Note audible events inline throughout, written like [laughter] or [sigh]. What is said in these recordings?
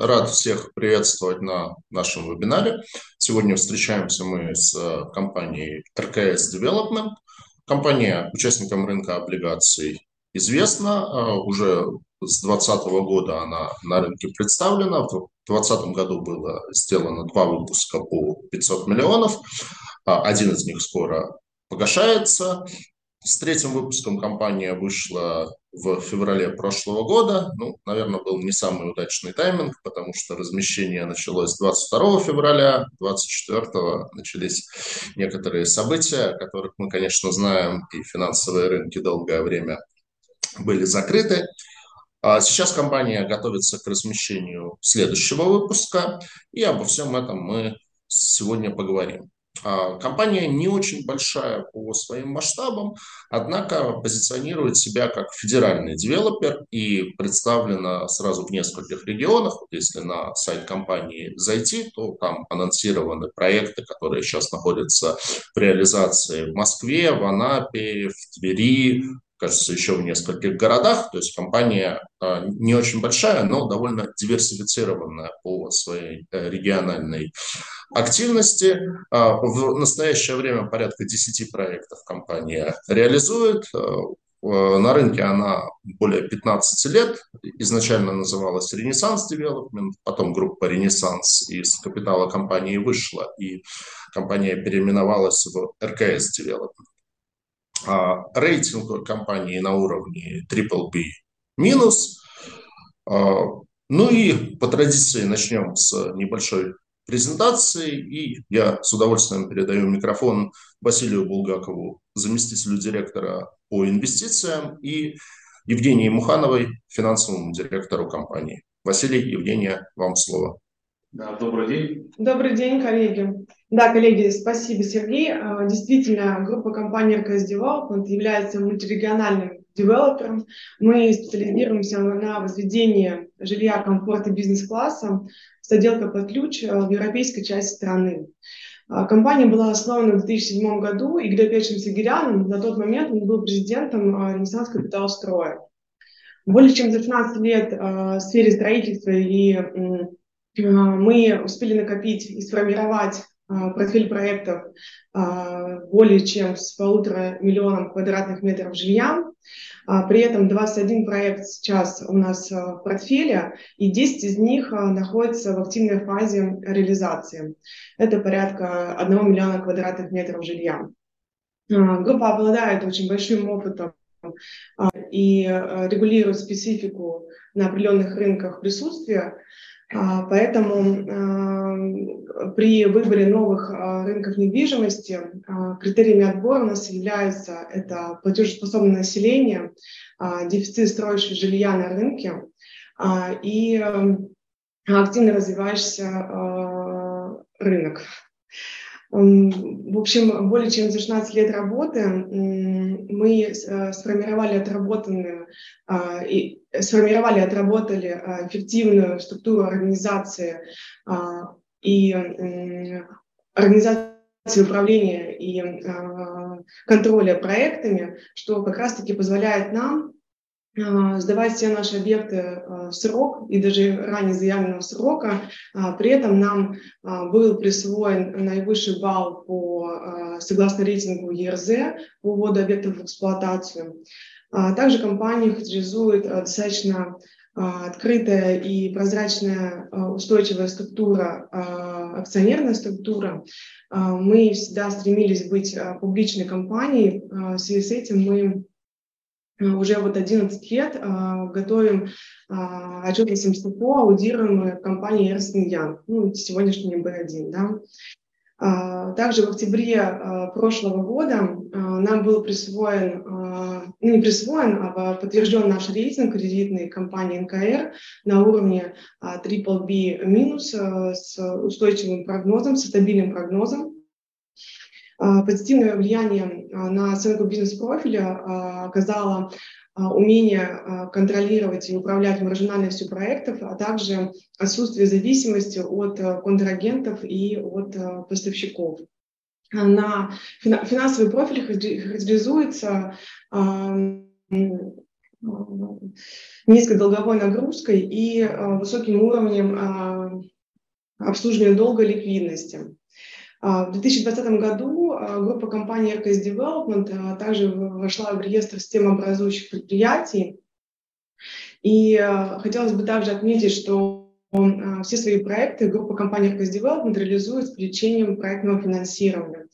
Рад всех приветствовать на нашем вебинаре. Сегодня встречаемся мы с компанией RKS Development. Компания участникам рынка облигаций известна. Уже с 2020 года она на рынке представлена. В 2020 году было сделано два выпуска по 500 миллионов. Один из них скоро погашается. С третьим выпуском компания вышла в феврале прошлого года. Ну, наверное, был не самый удачный тайминг, потому что размещение началось 22 февраля, 24 начались некоторые события, о которых мы, конечно, знаем, и финансовые рынки долгое время были закрыты. А сейчас компания готовится к размещению следующего выпуска, и обо всем этом мы сегодня поговорим. А, компания не очень большая по своим масштабам, однако позиционирует себя как федеральный девелопер и представлена сразу в нескольких регионах. Если на сайт компании зайти, то там анонсированы проекты, которые сейчас находятся в реализации в Москве, в Анапе, в Твери, кажется, еще в нескольких городах. То есть компания а, не очень большая, но довольно диверсифицированная по своей э, региональной активности. А, в настоящее время порядка 10 проектов компания реализует. А, на рынке она более 15 лет. Изначально называлась Renaissance Development, потом группа Renaissance из капитала компании вышла, и компания переименовалась в RKS Development. А, рейтинг компании на уровне triple B минус. А, ну и по традиции начнем с небольшой презентации. И я с удовольствием передаю микрофон Василию Булгакову, заместителю директора по инвестициям, и Евгении Мухановой, финансовому директору компании. Василий, Евгения, вам слово. Да, добрый день. Добрый день, коллеги. Да, коллеги, спасибо, Сергей. А, действительно, группа компании РКС Development является мультирегиональным девелопером. Мы специализируемся на возведении жилья комфорта бизнес-класса с отделкой под ключ в европейской части страны. А, компания была основана в 2007 году, и Игорь Петрович Сагирян на тот момент он был президентом а, Ренессанс Капитал Строя. Более чем за 15 лет в сфере строительства и мы успели накопить и сформировать портфель проектов э, более чем с полутора миллионом квадратных метров жилья. При этом 21 проект сейчас у нас в портфеле, и 10 из них находятся в активной фазе реализации. Это порядка 1 миллиона квадратных метров жилья. Группа обладает очень большим опытом и регулирует специфику на определенных рынках присутствия. А, поэтому а, при выборе новых а, рынков недвижимости критериями отбора у нас являются это платежеспособное население, дефицит строящего жилья на рынке и активно развивающийся рынок. В общем, более чем за 16 лет работы мы э, сформировали отработанную и сформировали, отработали эффективную структуру организации и организации управления и контроля проектами, что как раз-таки позволяет нам а, сдавать все наши объекты а, в срок и даже ранее заявленного срока. А, при этом нам был присвоен наивысший балл по, согласно рейтингу ЕРЗ по вводу объектов в эксплуатацию. Также компания характеризует достаточно открытая и прозрачная устойчивая структура, акционерная структура. Мы всегда стремились быть публичной компанией. В связи с этим мы уже вот 11 лет э, готовим э, отчетность МСТПО, аудируемые компании Эрнст Янг, ну, сегодняшний B1, да. Также в октябре прошлого года нам был присвоен, ну не присвоен, а подтвержден наш рейтинг кредитной компании НКР на уровне Triple B минус с устойчивым прогнозом, с стабильным прогнозом. А, позитивное влияние а, на оценку бизнес-профиля а, оказало умение контролировать и управлять маржинальностью проектов, а также отсутствие зависимости от контрагентов и от поставщиков. На финансовый профиль характеризуется низкой долговой нагрузкой и высоким уровнем обслуживания долга ликвидности. В 2020 году группа компаний RKS Development также вошла в реестр системообразующих предприятий. И хотелось бы также отметить, что все свои проекты группа компаний RKS Development реализует с привлечением проектного финансирования.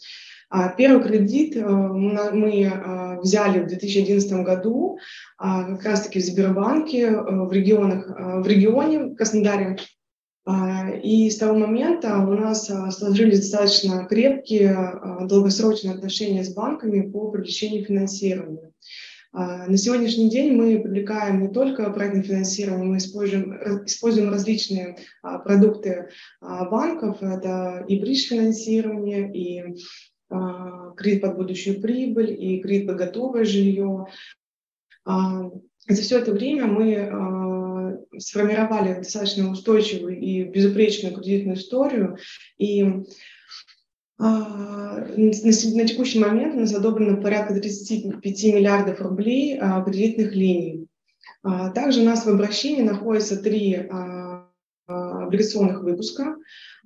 А, первый кредит мы взяли в 2011 году а, как раз-таки в Сбербанке в, регионах, в регионе в Краснодаре. А, и с того момента у нас сложились достаточно крепкие долгосрочные отношения с банками по привлечению финансирования. На сегодняшний день мы привлекаем не только проектное финансирование, мы используем, используем различные продукты банков. Это и бридж-финансирование, и а, кредит под будущую прибыль и кредит под готовое жилье. А, за все это время мы а, сформировали достаточно устойчивую и безупречную кредитную историю. И на, текущий момент у нас одобрено порядка 35 миллиардов рублей кредитных линий. Также у нас в обращении находится три облигационных выпуска.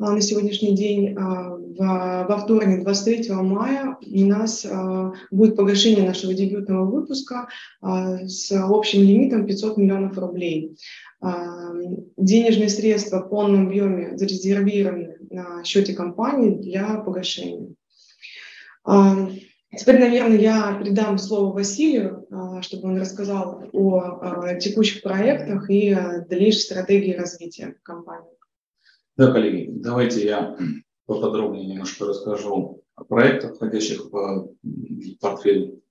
А, на сегодняшний день а, во вторник, 23 мая, у нас а, будет погашение нашего дебютного выпуска с общим лимитом 500 миллионов рублей. Денежные средства в полном объеме зарезервированы на счете компании для погашения. Теперь, наверное, я передам слово Василию, чтобы он рассказал о текущих проектах и дальнейшей стратегии развития компании. Да, коллеги, давайте я поподробнее немножко расскажу о проектах, входящих в портфель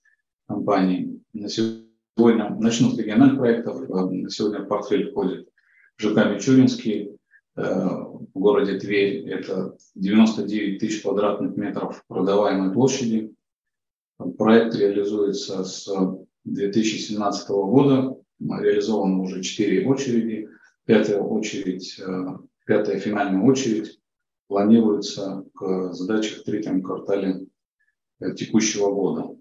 компании. На сегодня начну с региональных проектов. На сегодня в портфель входит ЖК Мичуринский э, в городе Тверь. Это 99 тысяч квадратных метров продаваемой площади. Проект реализуется с 2017 года. Реализовано уже 4 очереди. Пятая очередь э, Пятая финальная очередь планируется к сдаче в третьем квартале э, текущего года.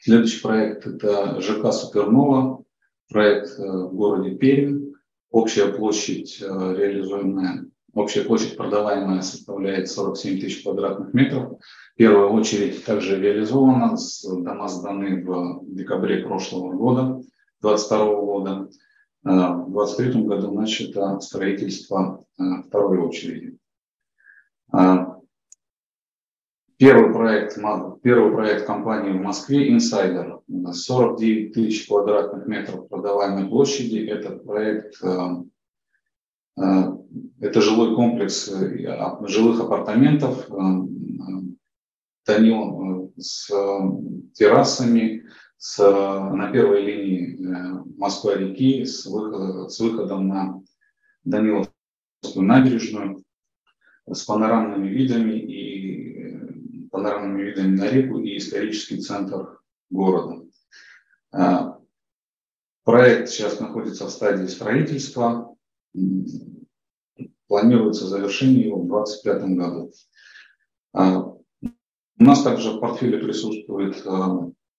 Следующий проект – это ЖК «Супернова», проект э, в городе Пермь. Общая площадь э, реализуемая, общая площадь продаваемая составляет 47 тысяч квадратных метров. Первая очередь также реализована, дома сданы в декабре прошлого года, 2022 года. В 2023 году начато строительство э, второй очереди. А, первый проект, первый проект компании в Москве «Инсайдер». 49 тысяч квадратных метров продаваемой площади. Этот проект э, э, это жилой комплекс жилых апартаментов, Танил с террасами, с, на первой линии э, Москва-реки с, выход, с выходом на Даниловскую набережную, с панорамными видами и э, панорамными видами на реку и исторический центр города. Э, проект сейчас находится в стадии строительства. Планируется завершение его в 2025 году. У нас также в портфеле присутствует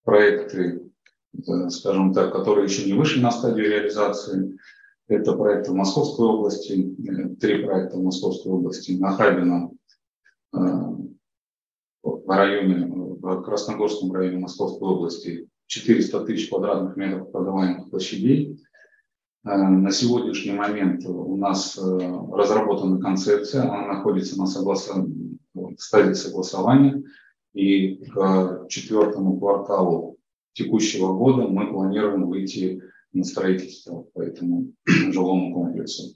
проекты, э, скажем так, которые еще не вышли на стадию реализации. Это проекты в Московской области, э, три проекта в Московской области, на Хабино, э, в районе, в Красногорском районе Московской области 400 тысяч квадратных метров продаваемых площадей. На сегодняшний момент у нас разработана концепция, она находится на согласа... в стадии согласования. И к четвертому кварталу текущего года мы планируем выйти на строительство по этому [clears throat] жилому комплексу.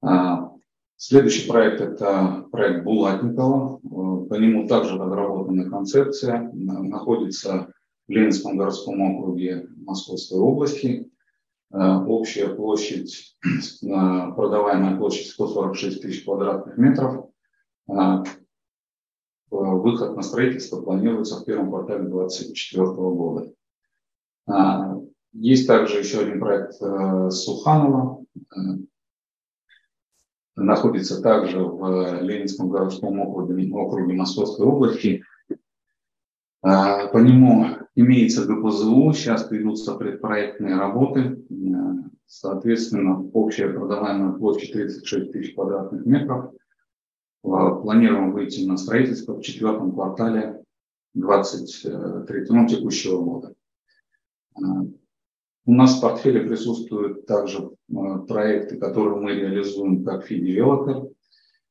А, следующий проект – это проект Булатникова. По нему также разработана концепция. Находится в Ленинском городском округе Московской области. А, общая площадь, [clears throat] продаваемая площадь 146 тысяч квадратных метров. А, выход на строительство планируется в первом квартале 2024 года. А, есть также еще один проект э, Суханова. Э, находится также в Ленинском городском округе, округе Московской области. По нему имеется ГПЗУ, сейчас ведутся предпроектные работы. Соответственно, общая продаваемая площадь 36 тысяч квадратных метров. Планируем выйти на строительство в четвертом квартале 23 ну, текущего года. У нас в портфеле присутствуют также проекты, которые мы реализуем как fee-девелопер.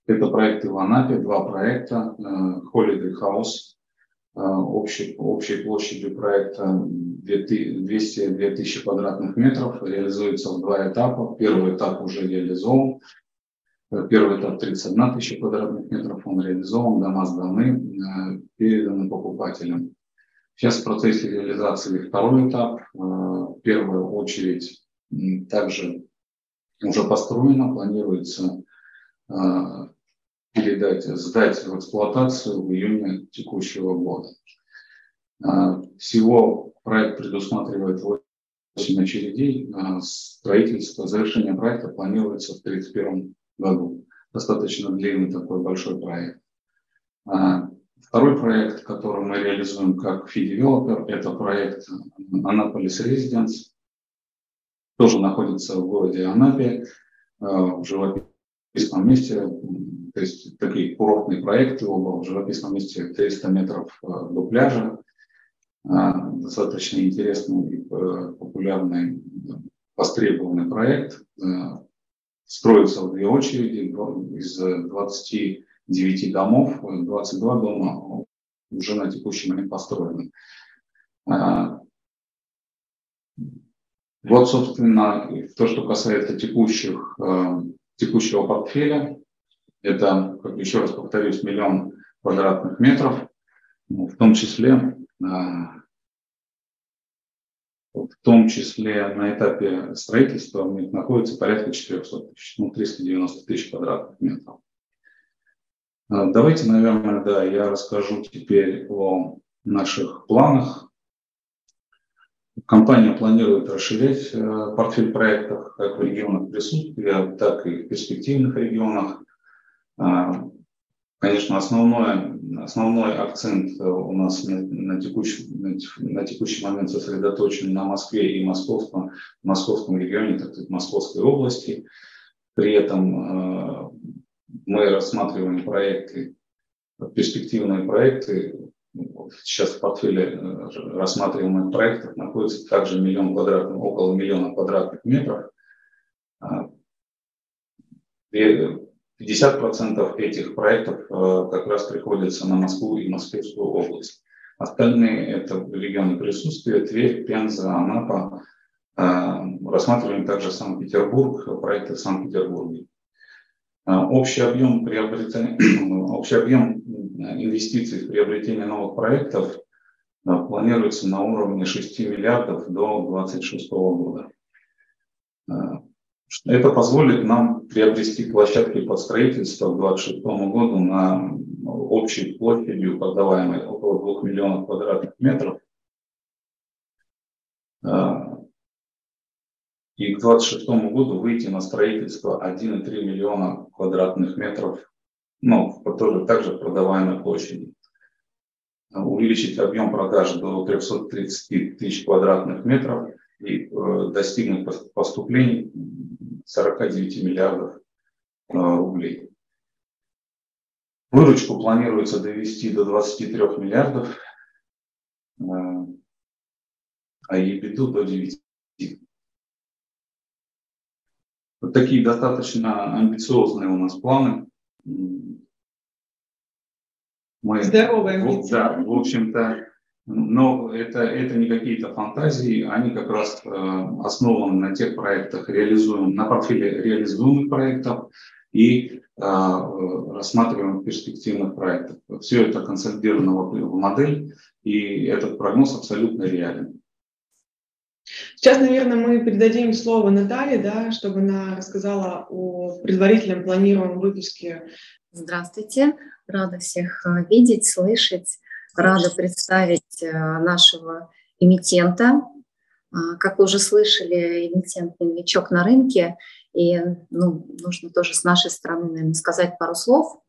Это проекты в Анапе, два проекта. Holiday House общей, общей площадью проекта 202 тысячи квадратных метров, реализуется в два этапа. Первый этап уже реализован. Первый этап 31 тысяча квадратных метров, он реализован, дома сданы, переданы покупателям. Сейчас в процессе реализации второй этап. В первую очередь также уже построено, планируется передать, сдать в эксплуатацию в июне текущего года. Всего проект предусматривает 8 очередей. Строительство, завершение проекта планируется в 2031 году. Достаточно длинный такой большой проект. А, второй проект, который мы реализуем как fee-девелопер, это проект Annapolis Residence. Тоже находится в городе Анапе, в живописном месте, то есть такие курортные проекты оба в живописном месте 300 метров э, до пляжа. А, достаточно интересный и э, популярный, востребованный проект. Э, строится в две очереди из 29 домов, 22 дома уже на текущий момент построены. А, вот, собственно, то, что касается текущих, текущего портфеля, это, как еще раз повторюсь, миллион квадратных метров, ну, в том числе а, в том числе на этапе строительства у них находится порядка 400 тысяч, ну, 390 тысяч квадратных метров. А, давайте, наверное, да, я расскажу теперь о наших планах. Компания планирует расширять э, портфель проектов как в регионах присутствия, так и в перспективных регионах. Конечно, основной, основной акцент у нас на, на, текущий, на текущий момент сосредоточен на Москве и московском, московском регионе, так сказать, Московской области. При этом а, мы рассматриваем проекты, перспективные проекты. Сейчас в портфеле э, рассматриваемых проектов находится также миллион квадратных, около миллиона квадратных метров. А, 50% этих проектов э, как раз приходится на Москву и Московскую область. Остальные это регионы присутствия, Тверь, Пенза, Анапа. Э, рассматриваем также Санкт-Петербург, проекты в Санкт-Петербурге. Э, общий объем, приобретения, [clears throat] общий объем инвестиций в приобретение новых проектов планируется на уровне 6 миллиардов до 2026 года. Это позволит нам приобрести площадки под строительство к 2026 году на общей площадью, продаваемой около 2 миллионов квадратных метров. А, и к 2026 году выйти на строительство 1,3 миллиона квадратных метров, ну, тоже также продаваемой площади. Увеличить объем продаж до 330 тысяч квадратных метров и э, достигнуть поступлений 49 миллиардов э, рублей. Выручку планируется довести до 23 миллиардов, э, а EBITDA до 9. Вот такие достаточно амбициозные у нас планы. Мы, Здоровые амбиции. Да, в общем-то, но это, это не какие-то фантазии, они как раз э, основаны на тех проектах, реализуем, на портфеле реализуемых проектов и э, рассматриваем перспективных проектов. Все это консолидировано в модель, и этот прогноз абсолютно реален. Сейчас, наверное, мы передадим слово Наталье, да, чтобы она рассказала о предварительном планируемом выпуске. Здравствуйте, рада всех э, видеть, слышать. Рада представить э, нашего эмитента. А, как уже слышали, эмитент новичок на рынке, и ну, нужно тоже с нашей стороны, наверное, сказать пару слов.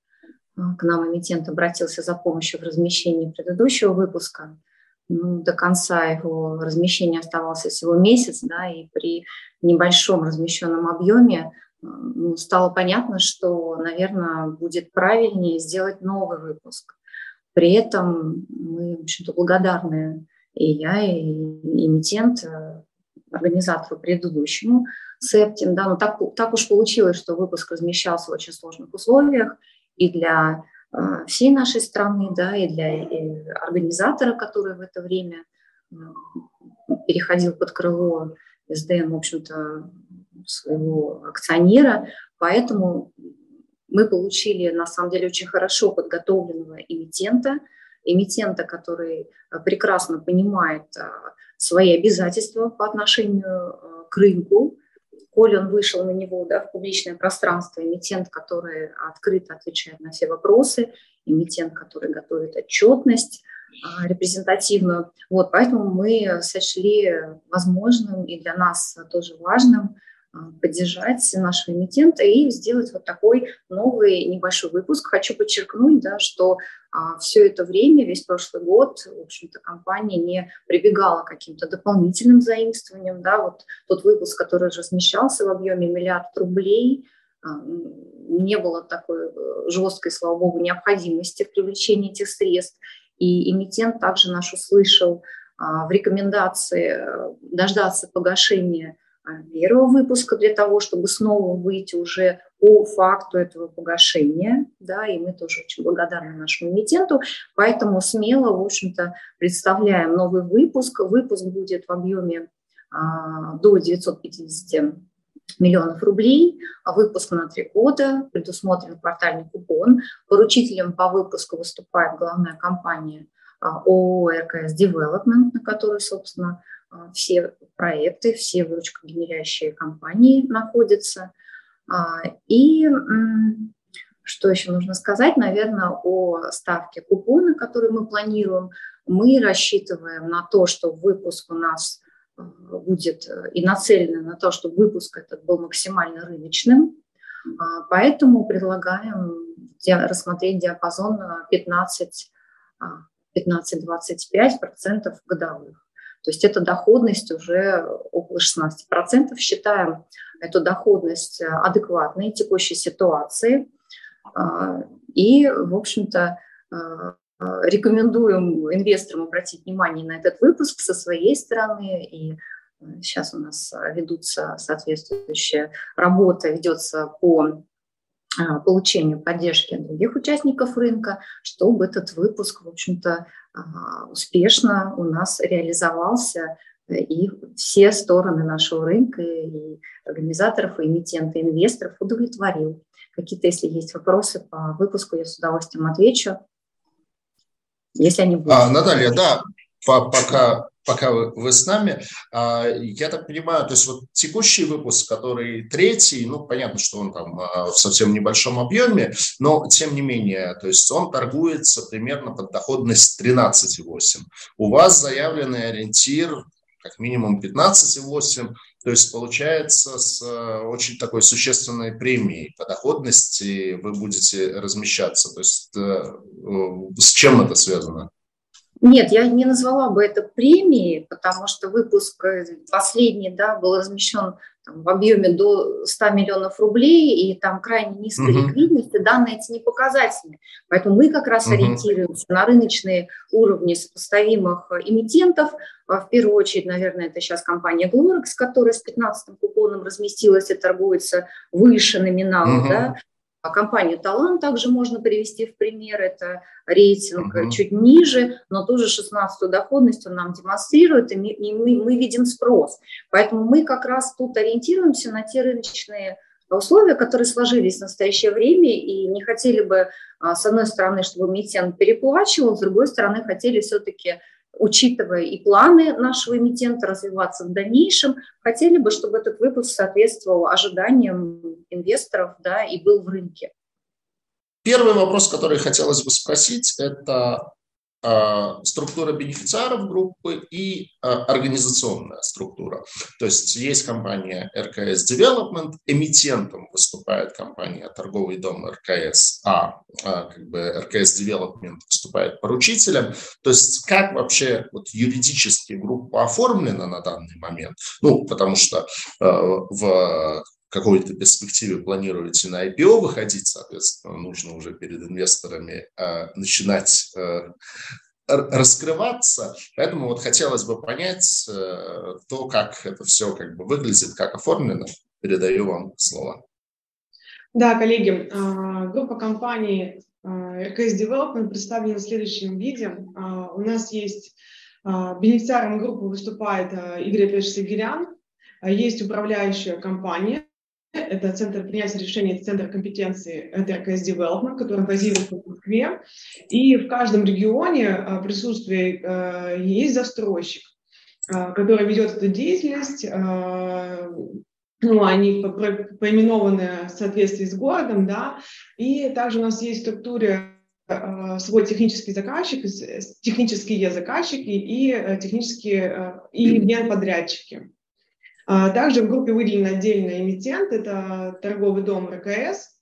к нам эмитент обратился за помощью в размещении предыдущего выпуска. Ну, до конца его размещения оставался всего месяц, да, и при небольшом размещенном объеме ну, стало понятно, что, наверное, будет правильнее сделать новый выпуск. При этом мы, в общем-то, благодарны и я, и эмитент, э, организатору предыдущему, Септим, да, но так, так уж получилось, что выпуск размещался в очень сложных условиях и для э, всей нашей страны, да, и для и организатора, который в это время э, переходил под крыло СДН, в общем-то, своего акционера, поэтому мы получили, на самом деле, очень хорошо подготовленного эмитента, эмитента, который прекрасно понимает свои обязательства по отношению к рынку, Коль он вышел на него да, в публичное пространство, эмитент, который открыто отвечает на все вопросы, эмитент, который готовит отчетность а, репрезентативную. Вот, поэтому мы сочли возможным и для нас тоже важным поддержать нашего эмитента и сделать вот такой новый небольшой выпуск. Хочу подчеркнуть, да, что а, все это время, весь прошлый год, в общем-то, компания не прибегала к каким-то дополнительным заимствованиям. Да, вот тот выпуск, который размещался в объеме миллиард рублей, а, не было такой э, жесткой, слава богу, необходимости в привлечении этих средств. И эмитент также наш услышал в рекомендации э, дождаться погашения а, первого выпуска для того, чтобы снова выйти уже по факту этого погашения, да, и мы тоже очень благодарны нашему эмитенту, поэтому смело, в общем-то, представляем новый выпуск. Выпуск будет в объеме а, до 950 миллионов рублей, а выпуск на три года, предусмотрен квартальный купон. Поручителем по выпуску выступает главная компания а, ООО «РКС Development, на которой, собственно, все проекты, все выручкогенерящие компании находятся. А, и что еще нужно сказать, наверное, о ставке купона, который мы планируем. Мы рассчитываем на то, что выпуск у нас а, будет и нацелен на то, чтобы выпуск этот был максимально рыночным. Поэтому предлагаем рассмотреть диапазон 15 15-25% годовых. То есть эта доходность уже около 16%. Считаем эту доходность адекватной текущей ситуации. А, и, в общем-то, а, рекомендуем инвесторам обратить внимание на этот выпуск со своей стороны. И сейчас у нас ведутся соответствующая работа, ведется по получению поддержки других участников рынка, чтобы этот выпуск, в общем-то, а, успешно у нас реализовался и все стороны нашего рынка, и организаторов, и эмитентов, и инвесторов удовлетворил. Какие-то, если есть вопросы по выпуску, я с удовольствием отвечу, если они будут. А, Наталья, да, пока пока вы, вы с нами. А, я так понимаю, то есть вот текущий выпуск, который третий, ну, понятно, что он там а, в совсем небольшом объеме, но тем не менее, то есть он торгуется примерно под доходность 13,8. У вас заявленный ориентир как минимум 15,8, то есть получается с а, очень такой существенной премией по доходности вы будете размещаться. То есть э, с чем это связано? Нет, я не назвала бы это премией, потому что выпуск э, последний да, был размещен там, в объеме до 100 миллионов рублей, и там крайне низкая uh-huh. ликвидность, и данные эти не показательны. Поэтому мы как раз uh-huh. ориентируемся на рыночные уровни сопоставимых эмитентов. А в первую очередь, наверное, это сейчас компания Glorex, которая с 15-м купоном разместилась и торгуется выше номинала. Uh-huh. Да? А компанию «Талант» также можно привести в пример. Это рейтинг uh-huh. чуть ниже, но тоже 16-ю доходность он нам демонстрирует, и мы, и мы, мы видим спрос. Поэтому мы как раз тут ориентируемся на те рыночные условия, которые сложились в настоящее время, и не хотели бы, а, с одной стороны, чтобы эмитент переплачивал, с другой стороны, хотели все-таки учитывая и планы нашего эмитента развиваться в дальнейшем, хотели бы, чтобы этот выпуск соответствовал ожиданиям инвесторов да, и был в рынке. Первый вопрос, который хотелось бы спросить, это структура бенефициаров группы и а, организационная структура. То есть есть компания РКС Development, эмитентом выступает компания торговый дом РКС, а, а как бы РКС Development выступает поручителем. То есть как вообще вот юридически группа оформлена на данный момент? Ну, потому что в какой-то перспективе планируете на IPO выходить, соответственно, нужно уже перед инвесторами э, начинать э, раскрываться. Поэтому вот хотелось бы понять э, то, как это все как бы выглядит, как оформлено. Передаю вам слово. Да, коллеги, группа компаний RKS Development представлена в следующем виде. У нас есть бенефициаром группы выступает Игорь Петрович Сигирян, есть управляющая компания, это центр принятия решений, центр компетенции ТРКС Development, который базируется в Москве. И в каждом регионе а, присутствие а, есть застройщик, а, который ведет эту деятельность. Ну, они поименованы в соответствии с городом, да. И также у нас есть в структуре свой технический заказчик, технические заказчики и технические и [clears throat] подрядчики. А, также в группе выделен отдельный эмитент, это торговый дом РКС,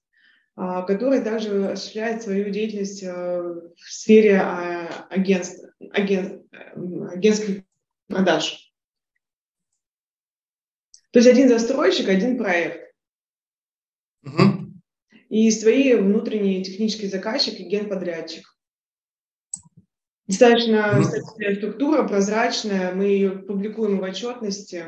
а, который также осуществляет свою деятельность э, в сфере а, агентств, агент, агентских продаж. То есть один застройщик, один проект. Угу. И свои внутренние технические заказчики, генподрядчик. Достаточно угу. структура, прозрачная, мы ее публикуем в отчетности.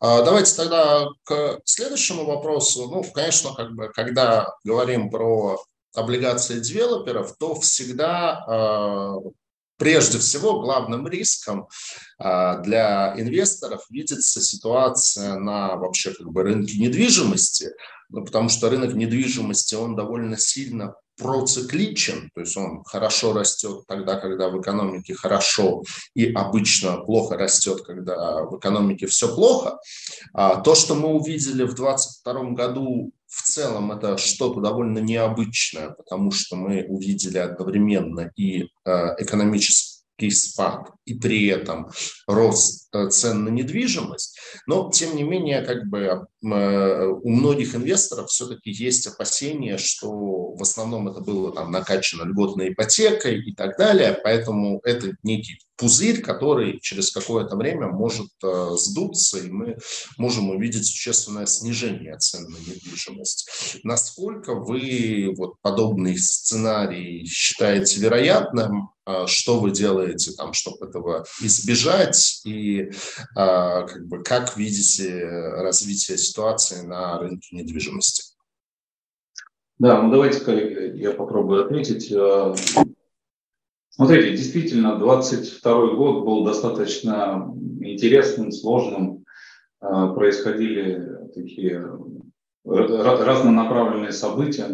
А, давайте тогда к следующему вопросу. Ну, конечно, как бы, когда говорим про облигации девелоперов, то всегда а, прежде всего главным риском а, для инвесторов видится ситуация на вообще как бы рынке недвижимости, ну, потому что рынок недвижимости, он довольно сильно процикличен, то есть он хорошо растет тогда, когда в экономике хорошо, и обычно плохо растет, когда в экономике все плохо. А то, что мы увидели в 2022 году, в целом это что-то довольно необычное, потому что мы увидели одновременно и э, экономический спад и при этом рост э, цен на недвижимость. Но, тем не менее, как бы э, у многих инвесторов все-таки есть опасения, что в основном это было там накачано льготной ипотекой и так далее, поэтому это некий пузырь, который через какое-то время может э, сдуться, и мы можем увидеть существенное снижение цен на недвижимость. Насколько вы вот подобный сценарий считаете вероятным? Э, что вы делаете, там, чтобы этого избежать? И как, бы, как видите развитие ситуации на рынке недвижимости? Да, ну давайте, коллеги, я попробую ответить. Э, Смотрите, действительно, 22 год был достаточно интересным, сложным. А, происходили такие разнонаправленные события.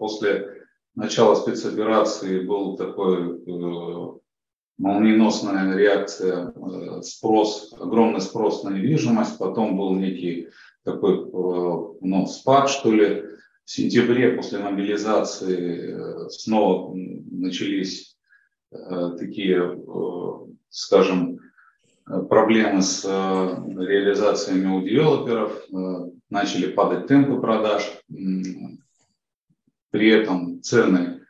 После начала спецоперации был такой э, молниеносная реакция, э, спрос, огромный спрос на недвижимость, потом был некий такой э, ну, спад, что ли, в сентябре после мобилизации э, снова начались такие, скажем, проблемы с реализациями у девелоперов, начали падать темпы продаж, при этом цены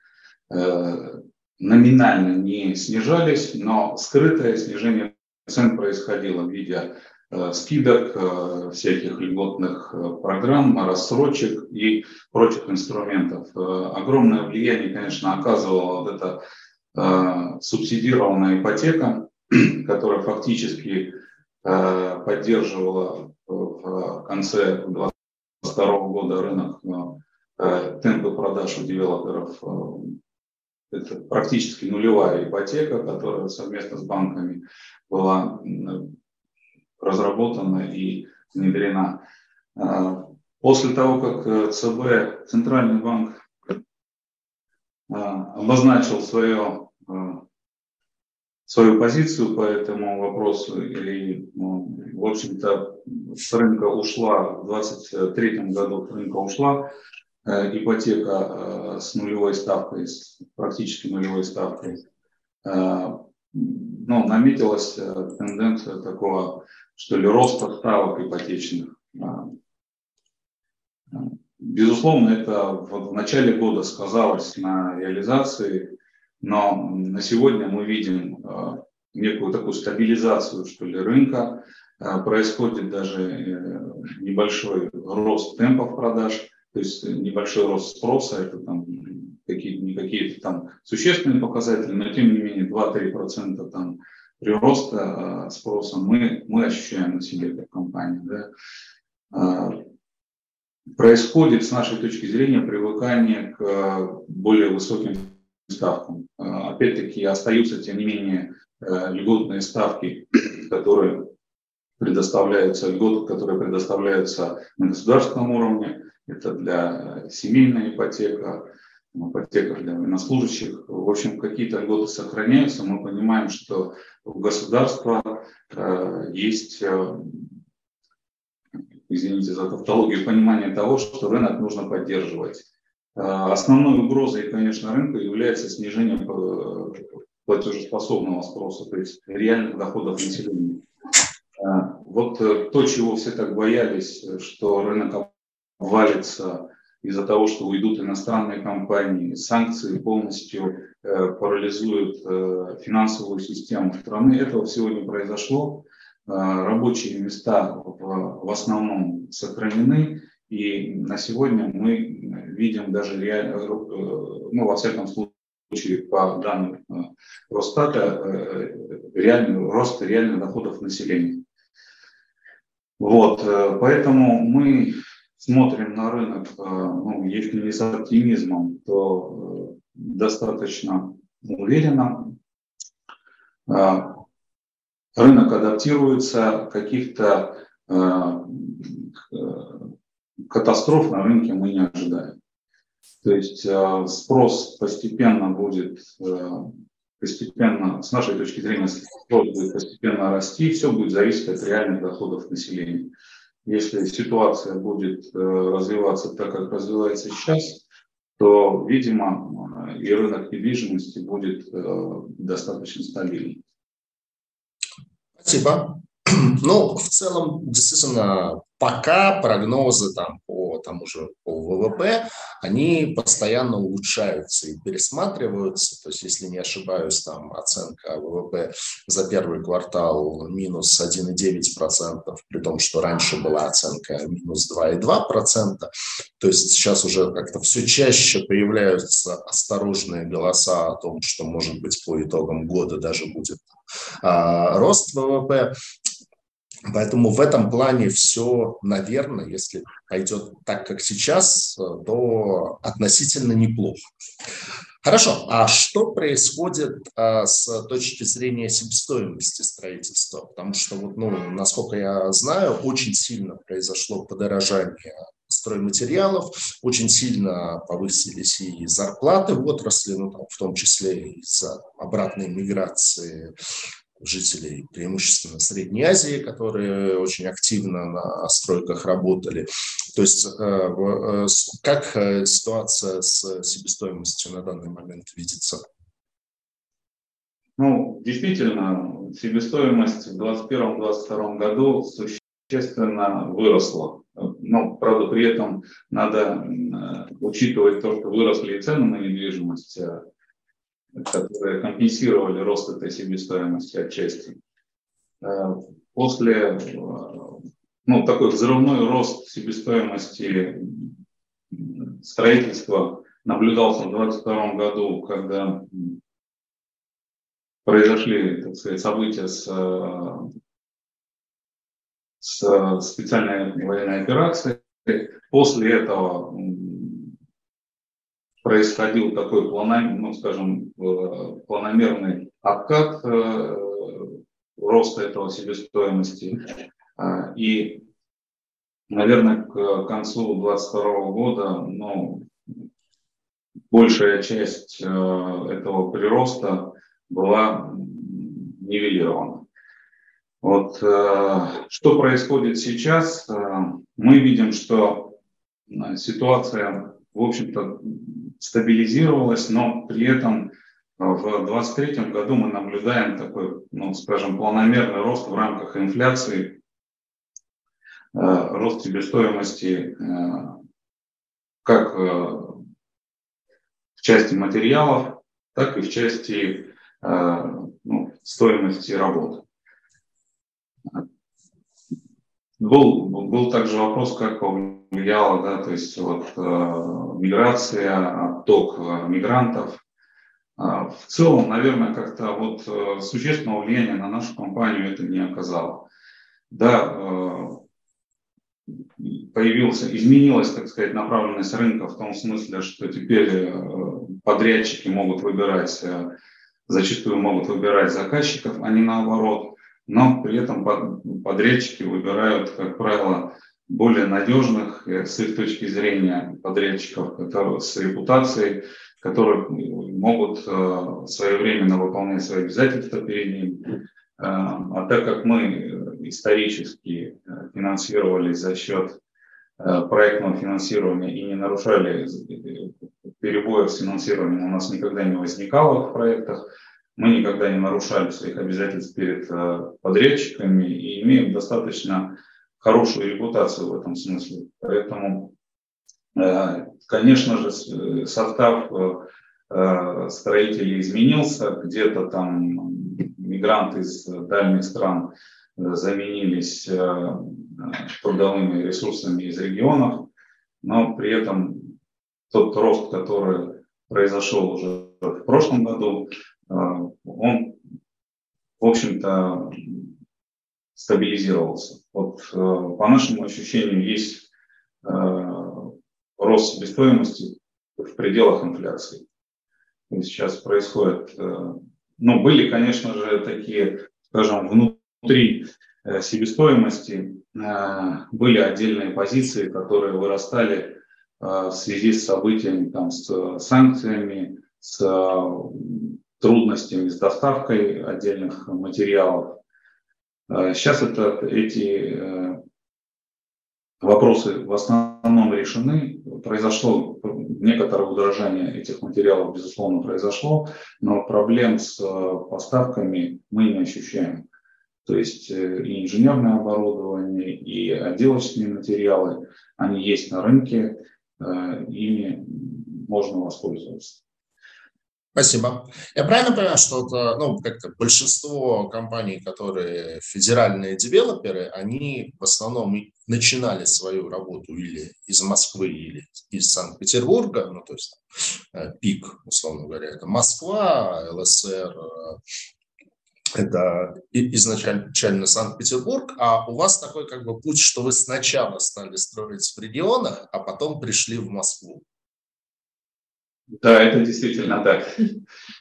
номинально не снижались, но скрытое снижение цен происходило в виде Э, скидок, э, всяких льготных э, программ, рассрочек и прочих инструментов. Огромное влияние, конечно, оказывала вот эта субсидированная ипотека, [clears throat] которая фактически поддерживала в конце 2022 года рынок темпы продаж у девелоперов. Это практически нулевая ипотека, которая совместно с банками была разработана и внедрена. А, после того, как э, ЦБ, Центральный банк, а, обозначил свое, а, свою позицию по этому вопросу, и, ну, в общем-то, с рынка ушла, в 2023 году с рынка ушла ипотека с нулевой ставкой, с практически нулевой ставкой. Ну, наметилась тенденция такого, что ли, роста ставок ипотечных. Безусловно, это в начале года сказалось на реализации, но на сегодня мы видим некую такую стабилизацию, что ли, рынка. Происходит даже небольшой рост темпов продаж, то есть небольшой рост спроса, это там какие-то, не какие-то там существенные показатели, но тем не менее 2-3% там прироста спроса мы, мы ощущаем на себе как компания. Да. Происходит с нашей точки зрения привыкание к более высоким ставкам. Опять-таки остаются, тем не менее, льготные ставки, которые предоставляются, льготы, которые предоставляются на государственном уровне. Это для семейной ипотека, ипотека для военнослужащих. В общем, какие-то льготы сохраняются. Мы понимаем, что у государства э, есть, э, извините за тавтологию, понимание того, что рынок нужно поддерживать. Э, основной угрозой, конечно, рынка является снижение платежеспособного спроса, то есть реальных доходов населения. Вот то, чего все так боялись, что рынок валится из-за того, что уйдут иностранные компании, санкции полностью э, парализуют э, финансовую систему страны. Этого сегодня не произошло. Э, рабочие места в, в основном сохранены. И на сегодня мы видим даже реально, э, ну, во всяком случае, по данным э, Росстата, э, реальный рост реальных доходов населения. Вот, поэтому мы смотрим на рынок, э, ну, если не с оптимизмом, то э, достаточно уверенно. Э, рынок адаптируется, каких-то катастроф на рынке мы не ожидаем. То есть спрос постепенно будет, постепенно, с нашей точки зрения, спрос будет постепенно расти, все будет зависеть от реальных доходов населения. Если ситуация будет э, развиваться так, как развивается сейчас, то, видимо, и рынок недвижимости будет э, достаточно стабильным. Спасибо. [clears throat] Ну, в целом, действительно, пока прогнозы там по тому же по ВВП, они постоянно улучшаются и пересматриваются. То есть, если не ошибаюсь, там оценка ВВП за первый квартал минус 1,9%, при том, что раньше была оценка минус 2,2%. То есть сейчас уже как-то все чаще появляются осторожные голоса о том, что, может быть, по итогам года даже будет а, рост ВВП. Поэтому в этом плане все, наверное, если пойдет так, как сейчас, то относительно неплохо. Хорошо, а что происходит а, с точки зрения себестоимости строительства? Потому что, вот, ну, насколько я знаю, очень сильно произошло подорожание стройматериалов, очень сильно повысились и зарплаты в отрасли, ну, там, в том числе из-за обратной миграции жителей преимущественно Средней Азии, которые очень активно на стройках работали. То есть э, э, как э, ситуация с себестоимостью на данный момент видится? Ну, действительно, себестоимость в 2021-2022 году существенно выросла. Но, правда, при этом надо учитывать то, что выросли и цены на недвижимость, которые компенсировали рост этой себестоимости отчасти. Э, после, э, ну, такой взрывной рост себестоимости строительства наблюдался в 2022 году, когда произошли, так сказать, события с, с специальной военной операцией. После этого происходил такой ну, скажем, э, планомерный откат э, роста этого себестоимости. А, и, наверное, к концу 2022 года ну, большая часть э, этого прироста была нивелирована. Вот что происходит сейчас? Мы видим, что ситуация в общем-то, стабилизировалась, но при этом в 2023 году мы наблюдаем такой, ну, скажем, планомерный рост в рамках инфляции, рост себестоимости как в части материалов, так и в части ну, стоимости работы. Был, был также вопрос, как повлияла, да, то есть вот, э, миграция, отток э, мигрантов. Э, в целом, наверное, как-то вот э, существенного влияния на нашу компанию это не оказало. Да, э, появился, изменилась, так сказать, направленность рынка в том смысле, что теперь э, подрядчики могут выбирать, э, зачастую могут выбирать заказчиков, а не наоборот но при этом подрядчики выбирают, как правило, более надежных э, с их точки зрения подрядчиков, которые с репутацией, которые могут э, своевременно выполнять свои обязательства перед ним. Э, а так как мы исторически финансировались за счет проектного финансирования и не нарушали перебоев с финансированием, у нас никогда не возникало в проектах, мы никогда не нарушали своих обязательств перед э, подрядчиками и имеем достаточно хорошую репутацию в этом смысле. Поэтому, э, конечно же, э, состав строителей изменился. Где-то там мигранты из дальних стран заменились трудовыми ресурсами из регионов, но при этом тот рост, который произошел уже в прошлом году, он, в общем-то, стабилизировался. Вот э, по нашему ощущению есть э, рост себестоимости в пределах инфляции. Сейчас происходит, э, ну, были, конечно же, такие, скажем, внутри себестоимости были отдельные позиции, которые вырастали в связи с событиями, там, с санкциями, с трудностями с доставкой отдельных материалов. Э, сейчас это, эти э, вопросы в основном решены. Произошло некоторое удорожание этих материалов, безусловно, произошло, но проблем с э, поставками мы не ощущаем. То есть и инженерное оборудование, и отделочные материалы, они есть на рынке, ими можно воспользоваться. Спасибо. Я правильно понимаю, что это, ну, как-то большинство компаний, которые федеральные девелоперы, они в основном начинали свою работу или из Москвы, или из Санкт-Петербурга, ну, то есть э, пик, условно говоря, это Москва, ЛСР, э, это изначально Санкт-Петербург, а у вас такой как бы путь, что вы сначала стали строить в регионах, а потом пришли в Москву. Да, это действительно так.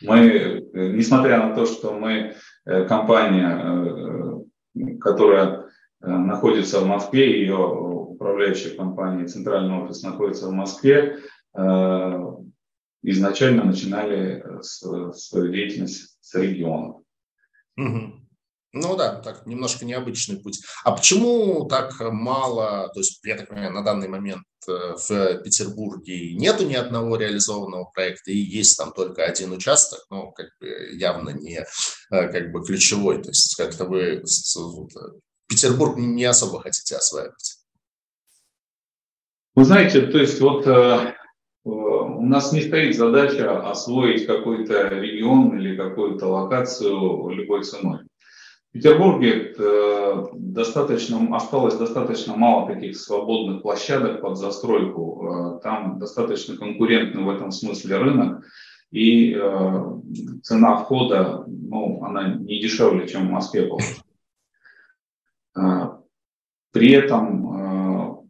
Мы, несмотря на то, что мы э, компания, э, которая э, находится в Москве, ее управляющая компания, центральный офис находится в Москве, изначально начинали свою деятельность с регионов. Угу. Ну да, так немножко необычный путь. А почему так мало, то есть, я так понимаю, на данный момент э, в Петербурге нету ни одного реализованного проекта, и есть там только один участок, но как бы явно не э, как бы ключевой, то есть как-то вы Петербург не особо хотите осваивать. Вы знаете, то есть вот э, у нас не стоит задача освоить какой-то регион или какую-то локацию любой ценой. В Петербурге э, достаточно, осталось достаточно мало таких свободных площадок под застройку. Э, там достаточно конкурентный в этом смысле рынок. И э, цена входа, ну, она не дешевле, чем в Москве получится. При этом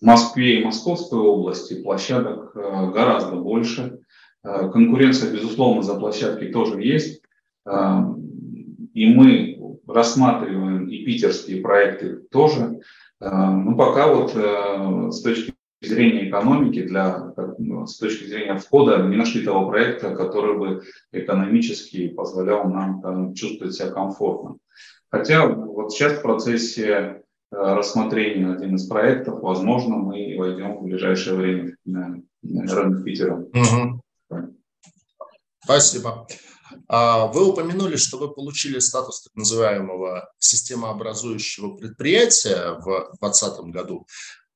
в Москве и Московской области площадок гораздо больше. Конкуренция, безусловно, за площадки тоже есть. И мы рассматриваем и питерские проекты тоже. Э, ну, пока вот э, с точки зрения экономики, для, ну, с точки зрения входа, не нашли того проекта, который бы экономически позволял нам там, чувствовать себя комфортно. Хотя вот сейчас в процессе рассмотрению один из проектов. Возможно, мы войдем в ближайшее время на рынок Питера. Угу. Спасибо. А, вы упомянули, что вы получили статус так называемого системообразующего предприятия в 2020 году.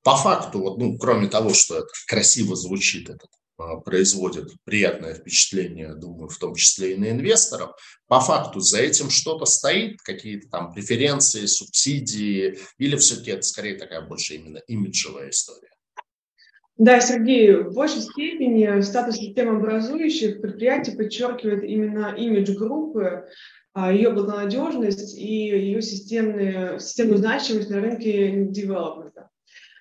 По факту, вот, ну, кроме того, что это красиво звучит, это а, производит приятное впечатление, думаю, в том числе и на инвесторов, по факту за этим что-то стоит, какие-то там преференции, субсидии, или все-таки это скорее такая больше именно имиджевая история? Да, Сергей, в большей степени статус системообразующих предприятий подчеркивает именно имидж группы, а, ее благонадежность и ее системную, системную значимость на рынке девелопмента.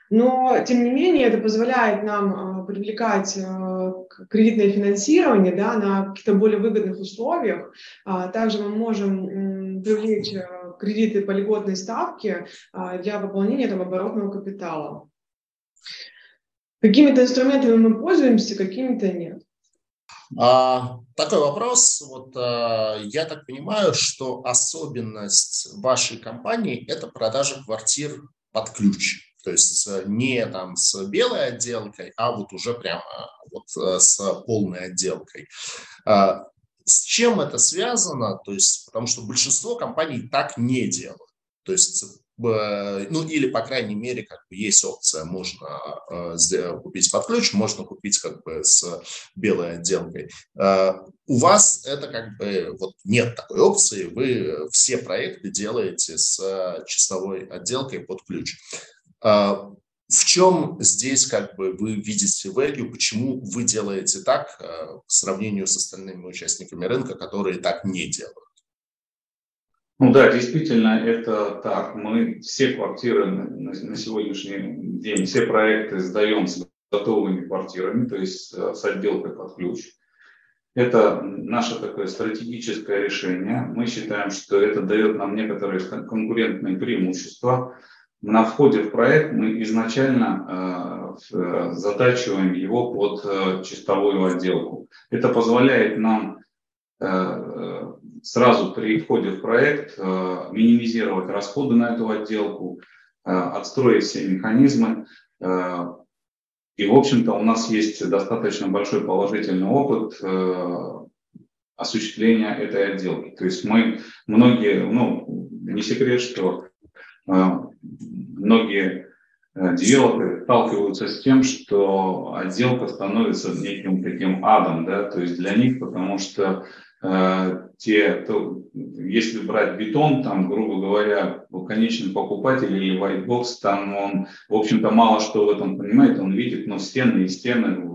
Но, тем не менее, это позволяет нам а, привлекать а, кредитное финансирование да, на каких-то более выгодных условиях. Также мы можем привлечь кредиты по льготной ставке для пополнения там, оборотного капитала. Какими-то инструментами мы пользуемся, какими-то нет. А, такой вопрос. Вот а, я так понимаю, что особенность вашей компании – это продажа квартир под ключ. То есть не там с белой отделкой, а вот уже прямо вот э, с полной отделкой. А, с чем это связано? То есть, потому что большинство компаний так не делают. То есть ну или, по крайней мере, как бы есть опция, можно э, купить под ключ, можно купить как бы с белой отделкой. Э, у вас это как бы вот нет такой опции, вы все проекты делаете с чистовой отделкой под ключ. В чем здесь как бы вы видите value, почему вы делаете так по сравнению с остальными участниками рынка, которые так не делают? Ну да, действительно, это так. Мы все квартиры на, на сегодняшний день, все проекты сдаем с готовыми квартирами, то есть э, с отделкой под ключ. Это наше такое стратегическое решение. Мы считаем, что это дает нам некоторые конкурентные преимущества. На входе в проект мы изначально э, э задачиваем его под э, чистовую отделку. Это позволяет нам э, сразу при входе в проект э, минимизировать расходы на эту отделку, э, отстроить все механизмы. Э, и, в общем-то, у нас есть достаточно большой положительный опыт осуществления этой отделки. То есть мы многие, ну, не секрет, что многие девелоперы сталкиваются с тем, что отделка становится неким таким адом, да, то есть для них, потому что те, то, если брать бетон, там, грубо говоря, конечный покупатель или white box, там он, в общем-то, мало что в этом понимает, он видит, но стены и стены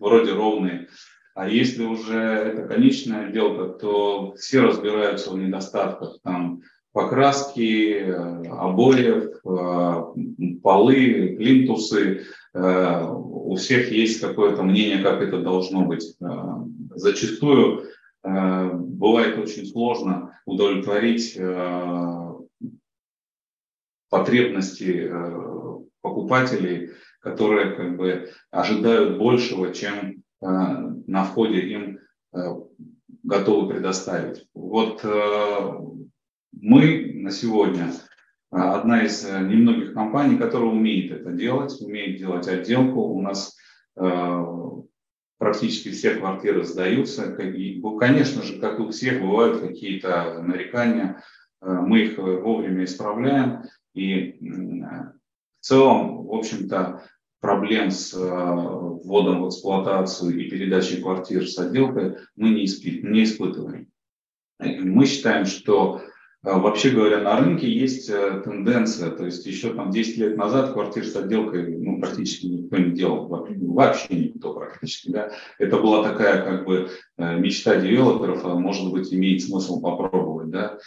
вроде ровные. А если уже это конечная отделка, то все разбираются в недостатках. Там покраски, обоев, э, полы, плинтусы. У всех есть какое-то мнение, как это должно быть. Зачастую бывает очень сложно удовлетворить э, потребности э, покупателей, которые как бы ожидают большего, чем на входе им готовы предоставить. Вот мы на сегодня одна из немногих компаний, которая умеет это делать, умеет делать отделку. У нас практически все квартиры сдаются. И, конечно же, как у всех, бывают какие-то нарекания. Э, мы их вовремя исправляем. И в целом, в общем-то, проблем с э, вводом в эксплуатацию и передачей квартир с отделкой мы не, испытываем. Мы считаем, что вообще говоря, на рынке есть э, тенденция, то есть еще там 10 лет назад квартир с отделкой ну, практически никто не делал, вообще никто практически. Да? Это была такая как бы э, мечта девелоперов, а может быть имеет смысл попробовать. Да?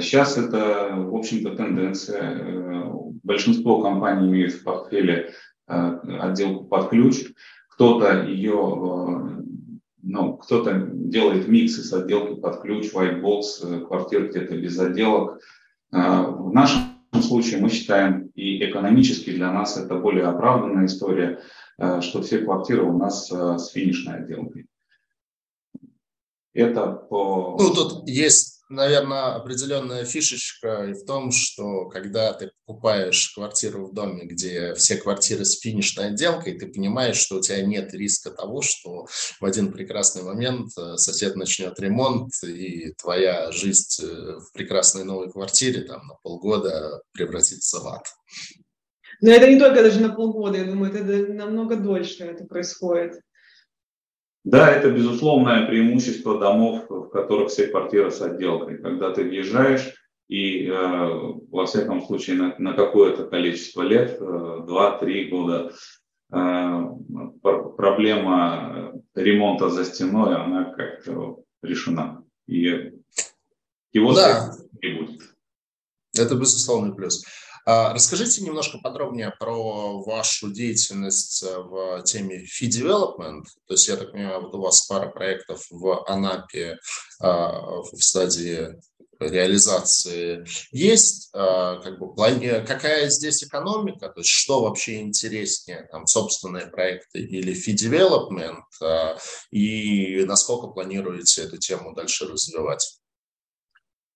Сейчас э, это, в общем-то, тенденция. Большинство компаний имеют в портфеле отделку под ключ. Кто-то ее ну, кто-то делает миксы с отделкой под ключ, white box, э, квартир где-то без отделок. А, в нашем случае мы считаем, и экономически для нас это более оправданная история, э, что все квартиры у нас э, с финишной отделкой. Это по... Ну, тут есть наверное, определенная фишечка и в том, что когда ты покупаешь квартиру в доме, где все квартиры с финишной отделкой, ты понимаешь, что у тебя нет риска того, что в один прекрасный момент э, сосед начнет ремонт, и твоя жизнь э, в прекрасной новой квартире там на полгода превратится в ад. Но это не только даже на полгода, я думаю, это намного дольше это происходит. Да, это безусловное преимущество домов, в которых все квартиры с отделкой. Когда ты въезжаешь, и э, во всяком случае на, на какое-то количество лет, э, два-три э, года, э, проблема ремонта за стеной, она как-то решена. И его да. не будет. Это безусловный плюс. А, расскажите немножко подробнее про вашу деятельность э, в теме fee development. То есть, я так понимаю, вот у вас пара проектов в Анапе а, в стадии реализации есть, а, как бы, какая здесь экономика, то есть что вообще интереснее, там, собственные проекты или fee development, и насколько планируете эту тему дальше развивать?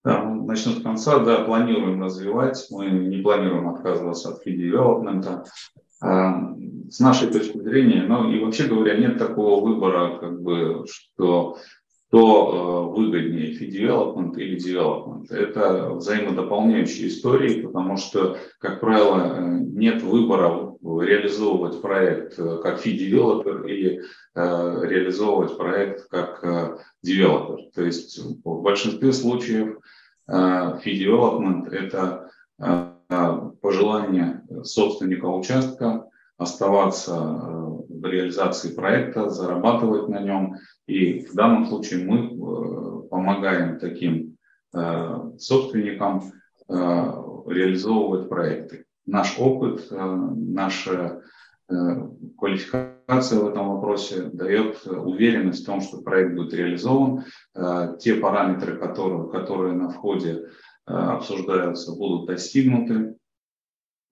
Да, начну с конца. Да, планируем развивать. Мы не планируем отказываться от фи-девелопмента. А, с нашей точки зрения, ну и вообще говоря, нет такого выбора, как бы, что то э, выгоднее fee-девелопмент или девелопмент. Это взаимодополняющие истории, потому что, как правило, э, нет выбора реализовывать проект э, как fee-девелопер или реализовывать проект как девелопер. То есть в большинстве случаев fee-девелопмент – это пожелание собственника участка оставаться в реализации проекта, зарабатывать на нем – и в данном случае мы э, помогаем таким э, собственникам э, реализовывать проекты. Наш опыт, наша квалификация в этом вопросе дает уверенность в том, что проект будет реализован. Те параметры, которые, которые на входе обсуждаются, будут достигнуты,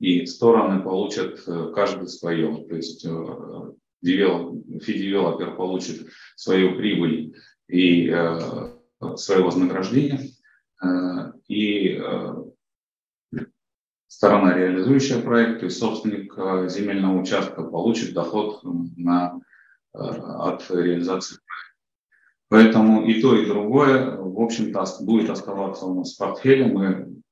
и стороны получат каждый свое. То есть fee-девелопер получит свою прибыль и э, свое вознаграждение, э, и э, сторона, реализующая проект, то есть собственник э, земельного участка получит доход на, э, от реализации проекта. Поэтому и то, и другое, в общем-то, будет оставаться у нас в портфеле. Мы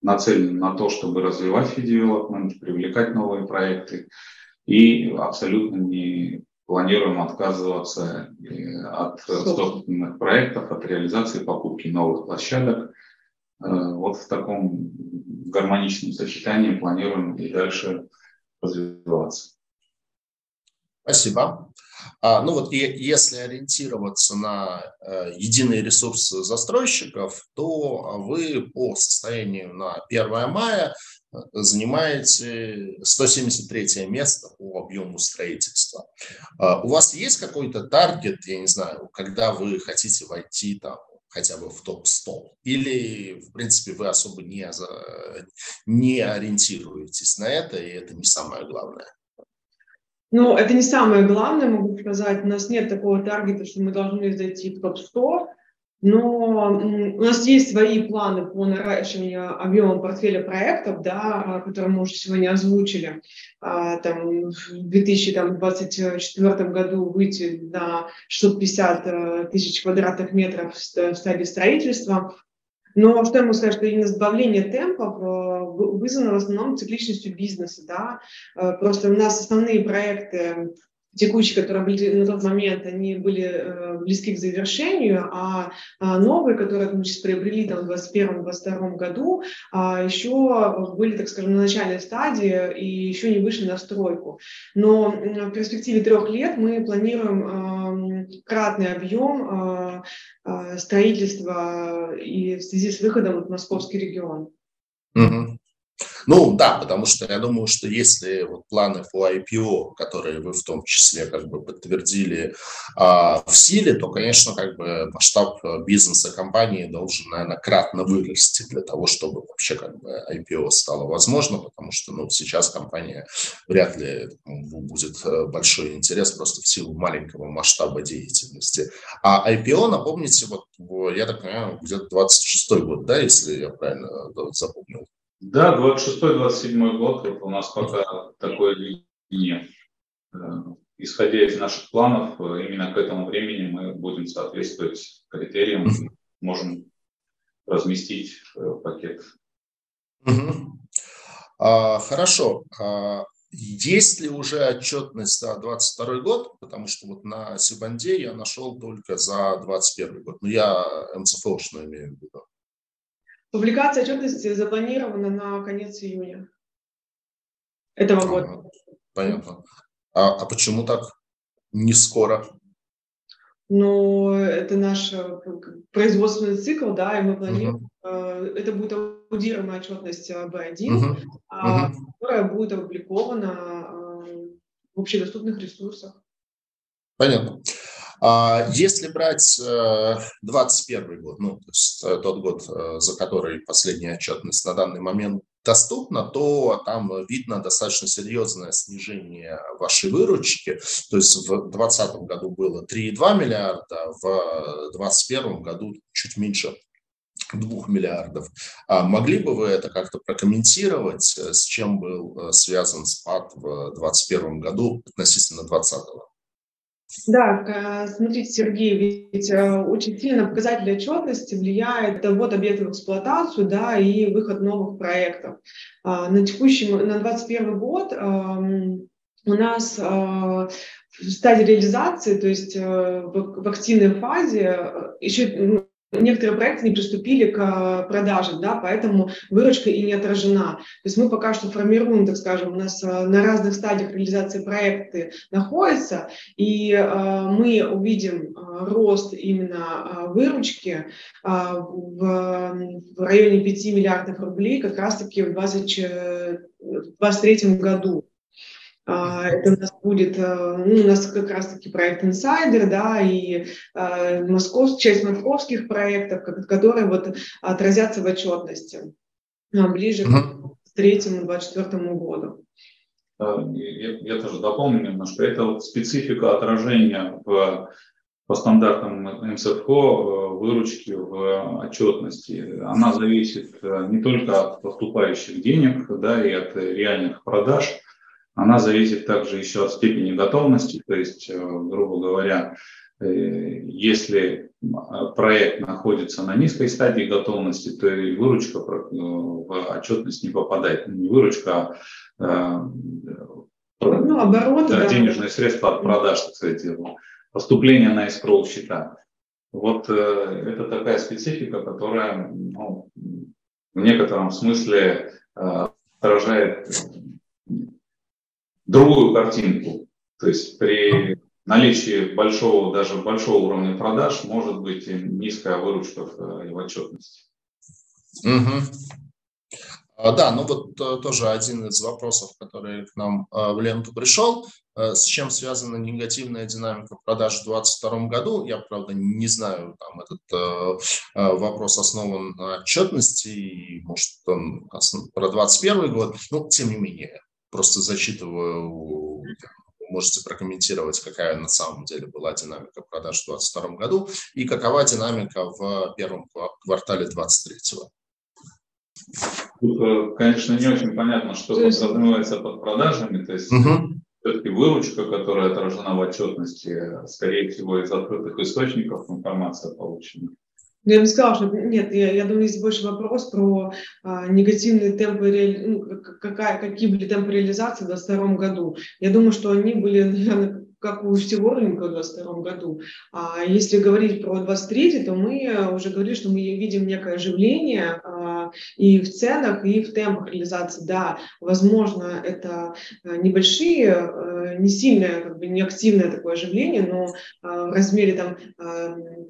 нацелены на то, чтобы развивать фи-девелопмент, привлекать новые проекты и абсолютно не планируем отказываться э, от собственных проектов, от реализации покупки новых площадок. Э, вот в таком гармоничном сочетании планируем и дальше развиваться. Спасибо. А, ну вот если ориентироваться на э, единые ресурсы застройщиков, то вы по состоянию на 1 мая занимаете 173 место по объему строительства. А, у вас есть какой-то таргет, я не знаю, когда вы хотите войти там хотя бы в топ-100? Или, в принципе, вы особо не, не ориентируетесь на это, и это не самое главное? Ну, это не самое главное, могу сказать. У нас нет такого таргета, что мы должны зайти в топ-100. Но у нас есть свои планы по наращиванию объема портфеля проектов, да, которые мы уже сегодня озвучили. А, там, в 2024 году выйти на 650 э, тысяч квадратных метров в стадии строительства. Но что я могу сказать, что именно сбавление темпов э, вызвано в основном цикличностью бизнеса. Да? Э, просто у нас основные проекты текущие, которые были на тот момент, они были э, близки к завершению, а, а новые, которые мы сейчас приобрели там, в 2021-2022 году, а, еще были, так скажем, на начальной стадии и еще не вышли на стройку. Но в перспективе трех лет мы планируем э, кратный объем э, строительства и в связи с выходом в московский регион. Угу. Ну да, потому что я думаю, что если вот планы по IPO, которые вы в том числе как бы подтвердили а, в силе, то, конечно, как бы масштаб бизнеса компании должен, наверное, кратно вырасти для того, чтобы вообще как бы IPO стало возможно, потому что ну, сейчас компания вряд ли будет э, большой интерес просто в силу маленького масштаба деятельности. А IPO, напомните, вот я так понимаю, где-то 26 год, да, если я правильно запомнил? Да, 26-27 год, у нас пока такой нет. Э, исходя из наших планов, э, именно к этому времени мы будем соответствовать критериям, можем разместить э, пакет. Угу. А, хорошо. А, есть ли уже отчетность за 2022 год? Потому что вот на Сибанде я нашел только за 2021 год. Но ну, я МЦФОшную имею в виду. Публикация отчетности запланирована на конец июня этого года. Понятно. А, а почему так не скоро? Ну, это наш э, производственный цикл, да, и мы планируем, uh-huh. это будет аудируемая отчетность B1, uh-huh. Uh-huh. которая будет опубликована э, в общедоступных ресурсах. Понятно. А если брать 2021 э, год, ну, то есть э, тот год, э, за который последняя отчетность на данный момент доступна, то там видно достаточно серьезное снижение вашей выручки. То есть в 2020 году было 3,2 миллиарда, в 2021 году чуть меньше 2 миллиардов. А могли бы вы это как-то прокомментировать, с чем был связан спад в 2021 году относительно 2020? Да, смотрите, Сергей, ведь э, очень сильно показатели отчетности влияет ввод объектов в эксплуатацию да, и выход новых проектов. А, на текущий, на 2021 год у нас в стадии реализации, то есть э, в активной фазе, э, еще некоторые проекты не приступили к э, продаже, да, поэтому выручка и не отражена. То есть мы пока что формируем, так скажем, у нас э, на разных стадиях реализации проекты находятся, и э, мы увидим рост именно выручки в районе 5 миллиардов рублей как раз-таки в 2023 году. А, это у нас будет, э, ну, у нас как раз-таки проект Insider, да, и э, Москов, часть московских проектов, которые вот отразятся в отчетности а, ближе к третьему, двадцать четвертому году. Я, я тоже дополню немножко. Это вот специфика отражения в, по стандартам МСФО э, выручки в отчетности. Она зависит не только от поступающих денег, да, и от реальных продаж, она зависит также еще от степени готовности, то есть, э, грубо говоря, э, если проект находится на низкой стадии готовности, то и выручка э, в отчетность не попадает. Не выручка, а ну, оборот, да, да. денежные средства от продаж, так сказать, поступление на escrow счета. Вот это такая специфика, которая ну, в некотором смысле отражает другую картинку. То есть при наличии большого, даже большого уровня продаж может быть низкая выручка в, в отчетности. Угу. Да, ну вот э, тоже один из вопросов, который к нам э, в ленту пришел. Э, с чем связана негативная динамика продаж в 2022 году? Я, правда, не знаю, там этот вопрос основан на отчетности, и, может, он про 2021 год, но тем не менее просто зачитываю, можете прокомментировать, какая на самом деле была динамика продаж в 2022 году и какова динамика в первом квартале 2023. Тут, э, конечно, не очень понятно, что подразумевается под продажами. То есть угу. все-таки выручка, которая отражена в отчетности, скорее всего, из открытых источников информация получена. Ну, я бы сказала, что нет, я, я думаю, здесь больше вопрос про а, негативные темпы, реали... ну, какая, какие были темпы реализации в 2022 году. Я думаю, что они были, наверное, как у всего рынка в 2022 году. А если говорить про 2023, то мы уже говорили, что мы видим некое оживление а, и в ценах, и в темпах реализации. Да, возможно, это а, небольшие, а, не сильное, как бы не активное такое оживление, но в размере там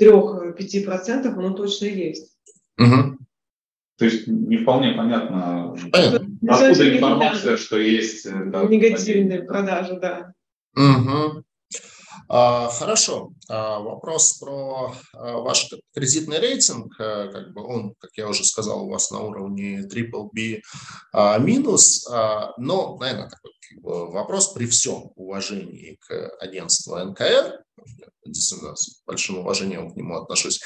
3-5% оно точно есть. Угу. То есть не вполне понятно. понятно Откуда информация, что есть... Да, Негативные продажи, да. Угу. А, хорошо. А, вопрос про а, ваш кредитный рейтинг. Как бы он, как я уже сказал, у вас на уровне triple B минус. Но, наверное, такой вопрос при всем уважении к агентству НКР, действительно с большим уважением к нему отношусь,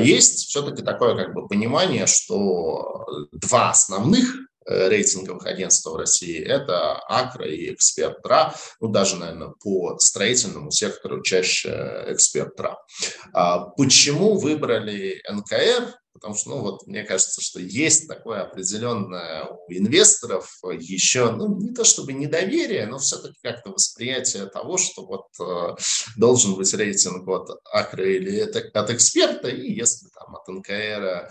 есть все-таки такое как бы понимание, что два основных Э, рейтинговых агентств в России. Это Акра и Эксперт РА, ну даже, наверное, по строительному сектору чаще Эксперт РА. А почему выбрали НКР? Потому что, ну вот, мне кажется, что есть такое определенное у инвесторов еще, ну не то чтобы недоверие, но все-таки как-то восприятие того, что вот э, должен быть рейтинг от Акра или от эксперта, и если там от НКР Э,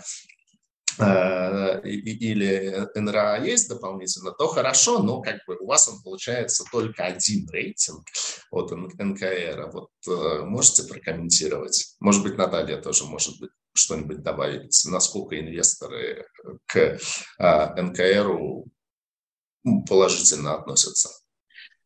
или НРА есть дополнительно, то хорошо, но как бы у вас он получается только один рейтинг от НКР. Вот э, можете прокомментировать? Может быть, Наталья тоже может быть что-нибудь добавить, насколько инвесторы к э, НКРу положительно относятся?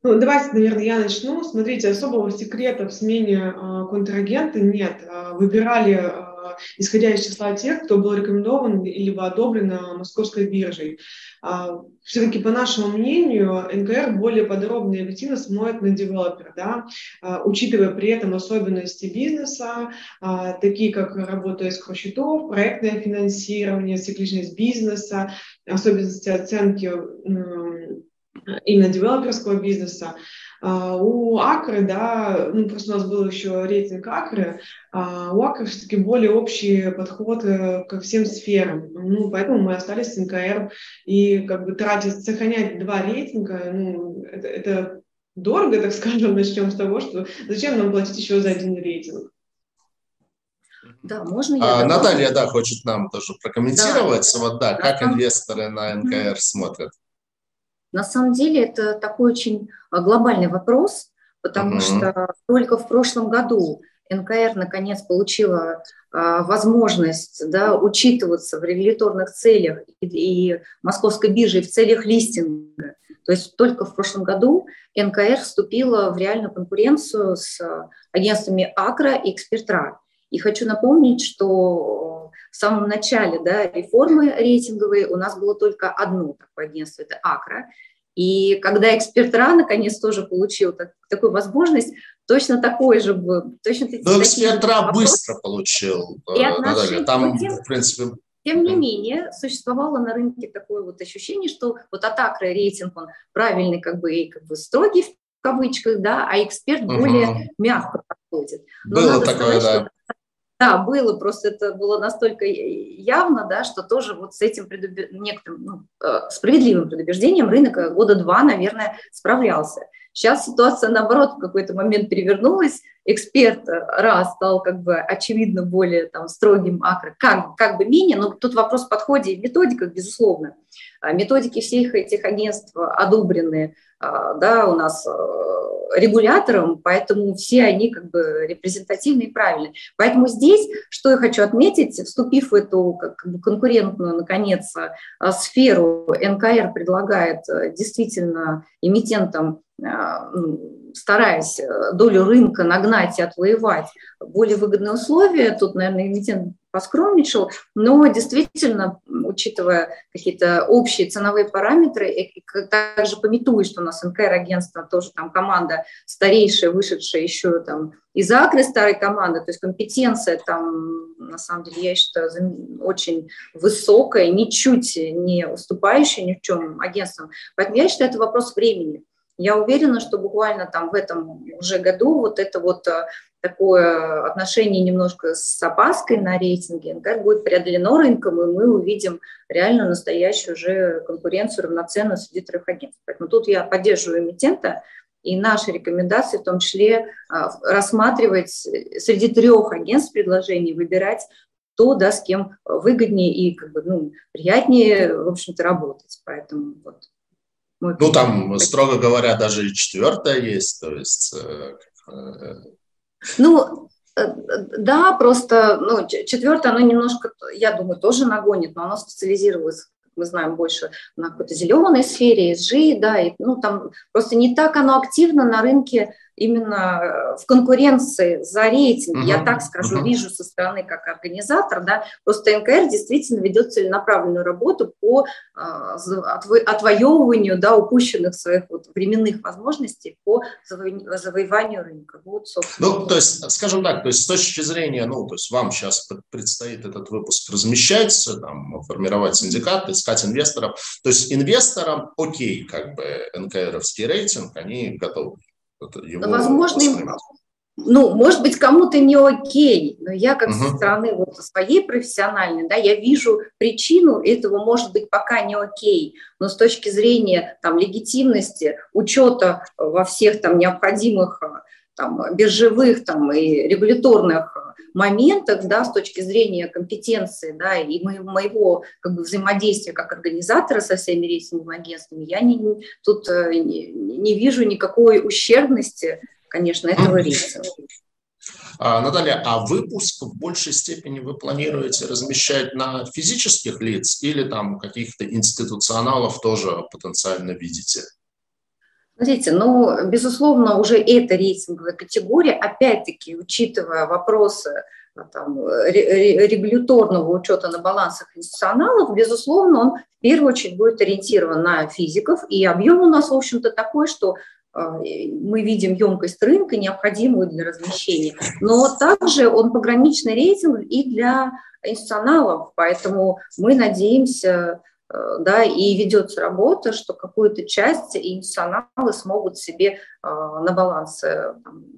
Ну, давайте, наверное, я начну. Смотрите, особого секрета в смене э, контрагента нет. Выбирали исходя из числа тех, кто был рекомендован или одобрен московской биржей. А, Все-таки, по нашему мнению, НКР более подробно и объективно смотрит на девелопера, да, а, учитывая при этом особенности бизнеса, а, такие как работа из счетов, проектное финансирование, цикличность бизнеса, особенности оценки именно девелоперского бизнеса. А, у Акры, да, ну просто у нас был еще рейтинг Акры, а у Акры все-таки более общий подход э, ко всем сферам. Ну, поэтому мы остались с НКР. И как бы тратить, сохранять два рейтинга, ну, это, это дорого, так скажем, [laughs] начнем с того, что зачем нам платить еще за один рейтинг. Да, можно я а, Наталья, да, хочет нам тоже прокомментировать, да. вот да, как инвесторы на НКР смотрят. На самом деле это такой очень а, глобальный вопрос, потому mm-hmm. что только в прошлом году НКР наконец получила а, возможность да, учитываться в регуляторных целях и, и Московской бирже в целях листинга. То есть только в прошлом году НКР вступила в реальную конкуренцию с агентствами Акра и Экспертра. И хочу напомнить, что в самом начале да, реформы рейтинговой у нас было только одно такое агентство, это Акра. И когда эксперт РА наконец тоже получил так, такую возможность, точно такой же был. Точно Но эксперт РА быстро получил. И э, отношения, Там, тем, в принципе... Тем не менее, существовало на рынке такое вот ощущение, что вот от Акры рейтинг, он правильный, как бы, и как бы строгий в кавычках, да, а эксперт угу. более мягко подходит. Но Было такое, сказать, да. Да, было, просто это было настолько явно, да, что тоже вот с этим предуб... некоторым ну, э, справедливым предубеждением рынок года два, наверное, справлялся. Сейчас ситуация, наоборот, в какой-то момент перевернулась. Эксперт раз стал как бы очевидно более там, строгим, акро, как, как бы менее, но тут вопрос в подходе и методиках, безусловно. А методики всех этих агентств одобрены, а, да, у нас э, регулятором, поэтому все они как бы репрезентативны и правильны. Поэтому здесь, что я хочу отметить, вступив в эту как бы конкурентную, наконец, э, сферу, НКР предлагает э, действительно эмитентам стараясь долю рынка нагнать и отвоевать более выгодные условия, тут, наверное, эмитент поскромничал, но действительно, учитывая какие-то общие ценовые параметры, и также пометуя, что у нас НКР-агентство тоже там команда старейшая, вышедшая еще там из Акры старой команды, то есть компетенция там, на самом деле, я считаю, очень высокая, ничуть не уступающая ни в чем агентствам. Поэтому я считаю, это вопрос времени. Я уверена, что буквально там в этом уже году вот это вот э, такое отношение немножко с опаской на рейтинге, как будет преодолено рынком, и мы увидим реально настоящую уже конкуренцию равноценную среди трех агентств. Поэтому тут я поддерживаю эмитента, и наши рекомендации в том числе а, рассматривать среди трех агентств предложений, выбирать то, да, с кем выгоднее и как бы, ну, приятнее, в общем-то, работать. Поэтому вот. Ну, там, строго говоря, даже и четвертое есть, то есть э, ну, э, да, просто ну, четвертое, оно немножко, я думаю, тоже нагонит, но оно специализируется мы знаем, больше на какой-то зеленой сфере, ESG, да, и, ну, там просто не так оно активно на рынке именно э, в конкуренции за рейтинг, uh-huh. я так скажу, uh-huh. вижу со стороны как организатор, да, просто НКР действительно ведет целенаправленную работу по а, отво- отвоевыванию, да, упущенных своих вот временных возможностей по заво- завоеванию рынка. Вот, собственно. Ну, то есть, скажем так, то есть с точки зрения, ну, то есть вам сейчас предстоит этот выпуск размещать, там, формировать синдикат, искать инвесторов, то есть инвесторам окей, как бы НКРовский рейтинг, они готовы его Возможно, им, ну, может быть, кому-то не окей, но я как угу. со стороны вот своей профессиональной, да, я вижу причину этого, может быть, пока не окей, но с точки зрения там легитимности, учета во всех там необходимых там, биржевых там, и регуляторных моментах, да, с точки зрения компетенции, да, и моего, как бы, взаимодействия как организатора со всеми рейтинговыми агентствами, я не, тут э, не, не вижу никакой ущербности, конечно, этого рейтинга. А, Наталья, а выпуск в большей степени вы планируете размещать на физических лиц или там каких-то институционалов тоже потенциально видите? Смотрите, ну, безусловно, уже эта рейтинговая категория, опять-таки, учитывая вопросы а, там, регуляторного учета на балансах институционалов, безусловно, он в первую очередь будет ориентирован на физиков, и объем у нас, в общем-то, такой, что а, мы видим емкость рынка, необходимую для размещения, но также он пограничный рейтинг и для институционалов, поэтому мы надеемся Э, да, и ведется работа, что какую-то часть институционалы смогут себе э, на баланс э,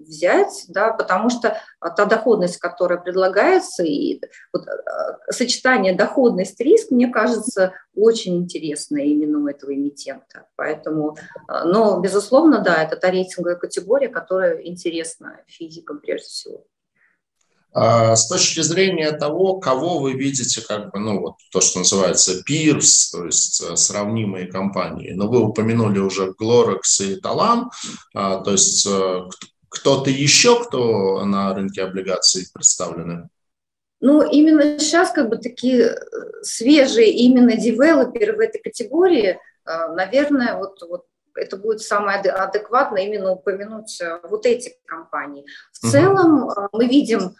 взять, да, потому что та доходность, которая предлагается, и вот, сочетание доходность-риск, мне кажется, очень интересно именно у этого эмитента. Поэтому, но, безусловно, да, это та рейтинговая категория, которая интересна физикам прежде всего. А, с точки зрения того, кого вы видите, как бы, ну, вот то, что называется peers, то есть э, сравнимые компании. Но вы упомянули уже Glorex и Talan, а, то есть э, кто-то еще, кто на рынке облигаций представлены? Ну, именно сейчас как бы такие э, свежие именно девелоперы в этой категории, наверное, вот, вот это будет самое адекватно именно упомянуть вот эти компании. В угу. целом мы видим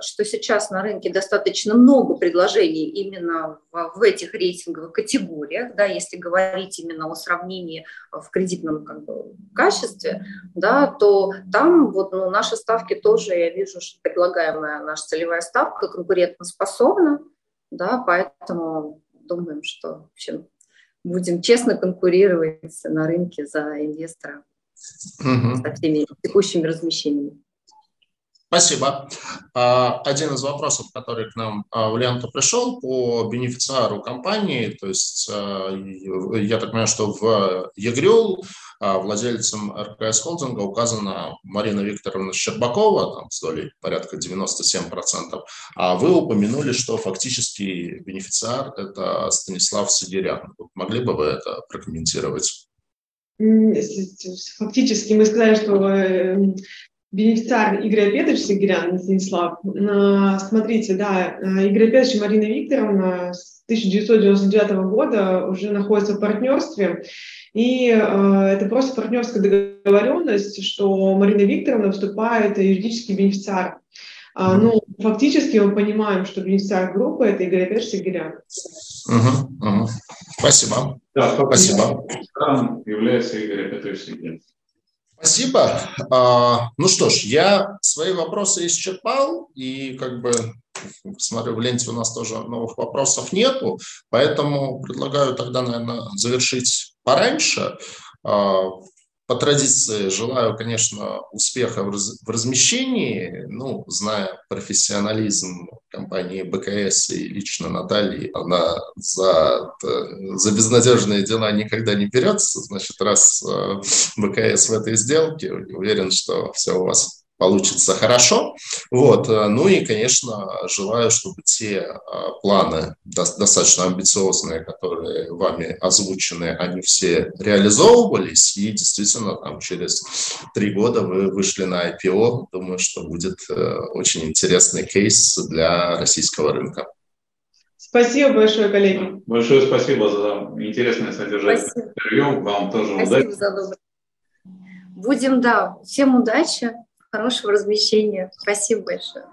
что сейчас на рынке достаточно много предложений именно в, в этих рейтинговых категориях, да, если говорить именно о сравнении в кредитном как бы, качестве, да, то там вот, ну, наши ставки тоже, я вижу, что предлагаемая наша целевая ставка конкурентоспособна, да, поэтому думаем, что в общем, будем честно конкурировать на рынке за инвестора угу. со всеми текущими размещениями. Спасибо. А, один из вопросов, который к нам а, в ленту пришел по бенефициару компании, то есть а, я так понимаю, что в ЕГРЮЛ владельцем РКС холдинга указана Марина Викторовна Щербакова, там с долей порядка 97%, а вы упомянули, что фактически бенефициар – это Станислав Сидерян. Могли бы вы это прокомментировать? Фактически мы сказали, что э, бенефициар Игорь Петрович Сигирян, Станислав. Смотрите, да, Игорь Петрович и Марина Викторовна с 1999 года уже находятся в партнерстве. И э, это просто партнерская договоренность, что Марина Викторовна выступает юридический бенефициар. А, ну, фактически мы понимаем, что бенефициар группы – это Игорь Петрович Сигирян. Угу, угу. Спасибо. Да, спасибо. является Игорь Петрович Сигирян. Спасибо. А, ну что ж, я свои вопросы исчерпал, и как бы смотрю, в ленте у нас тоже новых вопросов нету, поэтому предлагаю тогда, наверное, завершить пораньше. По традиции желаю, конечно, успеха в, раз, в размещении. Ну, зная профессионализм компании БКС и лично Натальи, она за, за безнадежные дела никогда не берется. Значит, раз э, БКС в этой сделке, уверен, что все у вас получится хорошо. Вот. Э, ну и, конечно, желаю, чтобы те э, планы достаточно амбициозные, которые вами озвучены, они все реализовывались, и действительно там через три года вы вышли на IPO. Думаю, что будет э, очень интересный кейс для российского рынка. Спасибо большое, коллеги. Большое спасибо за интересное содержательное интервью. Вам тоже спасибо удачи. За доброе. Будем, да, всем удачи, хорошего размещения. Спасибо большое.